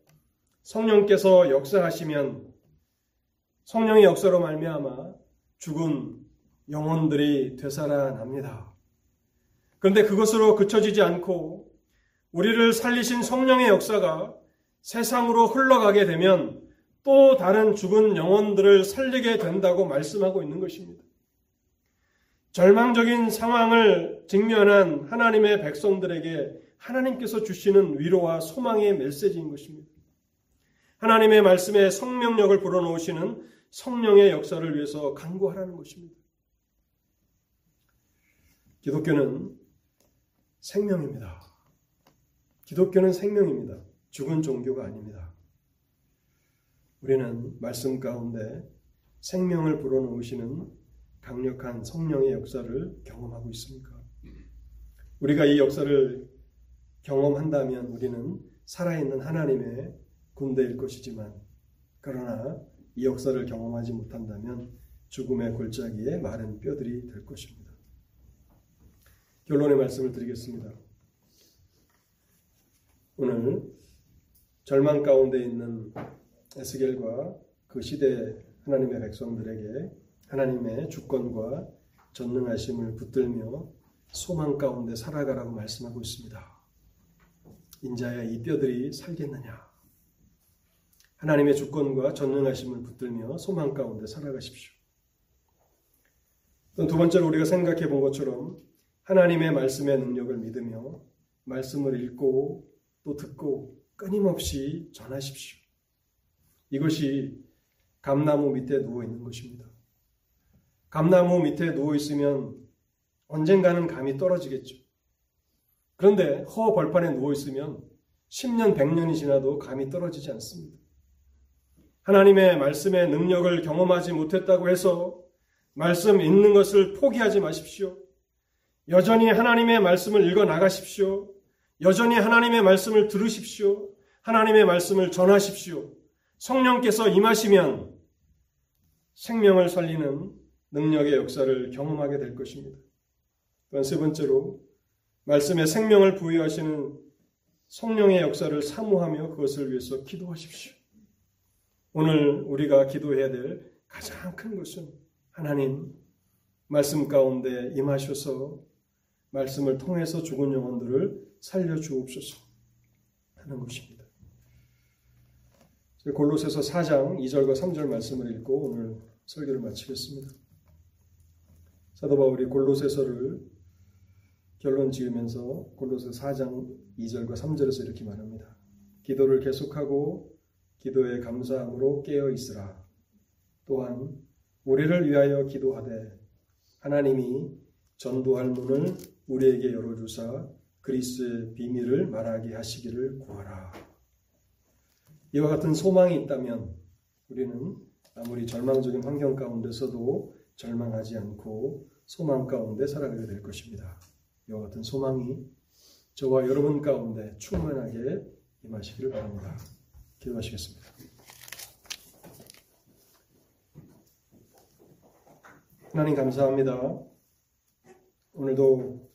성령께서 역사하시면 성령의 역사로 말미암아 죽은 영혼들이 되살아납니다. 그런데 그것으로 그쳐지지 않고 우리를 살리신 성령의 역사가 세상으로 흘러가게 되면 또 다른 죽은 영혼들을 살리게 된다고 말씀하고 있는 것입니다. 절망적인 상황을 직면한 하나님의 백성들에게 하나님께서 주시는 위로와 소망의 메시지인 것입니다. 하나님의 말씀에 성명력을 불어넣으시는 성령의 역사를 위해서 간구하라는 것입니다. 기독교는 생명입니다. 기독교는 생명입니다. 죽은 종교가 아닙니다. 우리는 말씀 가운데 생명을 불어넣으시는 강력한 성령의 역사를 경험하고 있습니까? 우리가 이 역사를 경험한다면 우리는 살아있는 하나님의 군대일 것이지만 그러나 이 역사를 경험하지 못한다면 죽음의 골짜기에 마른 뼈들이 될 것입니다. 결론의 말씀을 드리겠습니다. 오늘 절망 가운데 있는 에스겔과 그 시대 하나님의 백성들에게 하나님의 주권과 전능하심을 붙들며 소망 가운데 살아가라고 말씀하고 있습니다. 인자야 이 뼈들이 살겠느냐? 하나님의 주권과 전능하심을 붙들며 소망 가운데 살아가십시오. 두 번째로 우리가 생각해 본 것처럼 하나님의 말씀의 능력을 믿으며 말씀을 읽고 또 듣고 끊임없이 전하십시오. 이것이 감나무 밑에 누워 있는 것입니다. 감나무 밑에 누워 있으면 언젠가는 감이 떨어지겠죠. 그런데 허 벌판에 누워 있으면 10년, 100년이 지나도 감이 떨어지지 않습니다. 하나님의 말씀의 능력을 경험하지 못했다고 해서 말씀 읽는 것을 포기하지 마십시오. 여전히 하나님의 말씀을 읽어 나가십시오. 여전히 하나님의 말씀을 들으십시오. 하나님의 말씀을 전하십시오. 성령께서 임하시면 생명을 살리는 능력의 역사를 경험하게 될 것입니다. 또한 세 번째로 말씀에 생명을 부여하시는 성령의 역사를 사모하며 그것을 위해서 기도하십시오. 오늘 우리가 기도해야 될 가장 큰 것은 하나님 말씀 가운데 임하셔서 말씀을 통해서 죽은 영혼들을 살려 주옵소서 하는 것입니다. 골로새서 4장 2절과 3절 말씀을 읽고 오늘 설교를 마치겠습니다. 사도 바울이 골로새서를 결론 지으면서 골로새 4장 2절과 3절에서 이렇게 말합니다. 기도를 계속하고 기도에 감사함으로 깨어 있으라. 또한 우리를 위하여 기도하되 하나님이 전도할 문을 우리에게 열어주사 그리스의 비밀을 말하게 하시기를 구하라. 이와 같은 소망이 있다면 우리는 아무리 절망적인 환경 가운데서도 절망하지 않고 소망 가운데 살아가게 될 것입니다. 이와 같은 소망이 저와 여러분 가운데 충만하게 임하시기를 바랍니다. 기도하시겠습니다. 하나님 감사합니다. 오늘도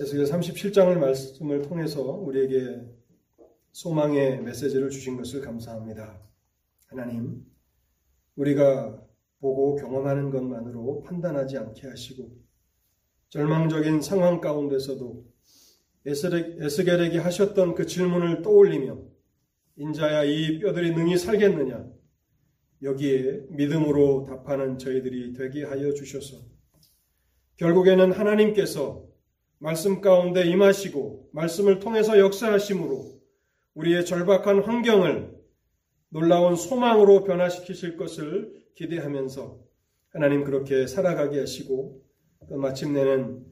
에스겔 37장을 말씀을 통해서 우리에게 소망의 메시지를 주신 것을 감사합니다. 하나님, 우리가 보고 경험하는 것만으로 판단하지 않게 하시고 절망적인 상황 가운데서도 에스겔에게 하셨던 그 질문을 떠올리며 인자야 이 뼈들이 능히 살겠느냐 여기에 믿음으로 답하는 저희들이 되게 하여 주셔서 결국에는 하나님께서 말씀 가운데 임하시고 말씀을 통해서 역사하심으로 우리의 절박한 환경을 놀라운 소망으로 변화시키실 것을 기대하면서 하나님 그렇게 살아가게 하시고 또 마침내는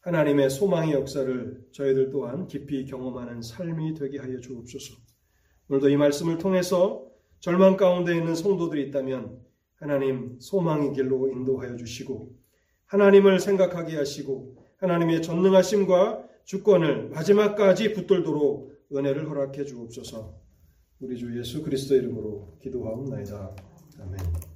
하나님의 소망의 역사를 저희들 또한 깊이 경험하는 삶이 되게 하여 주옵소서. 오늘도 이 말씀을 통해서 절망 가운데 있는 성도들이 있다면 하나님 소망의 길로 인도하여 주시고 하나님을 생각하게 하시고 하나님의 전능하심과 주권을 마지막까지 붙들도록 은혜를 허락해 주옵소서. 우리 주 예수 그리스도 이름으로 기도하옵나이다. 아멘.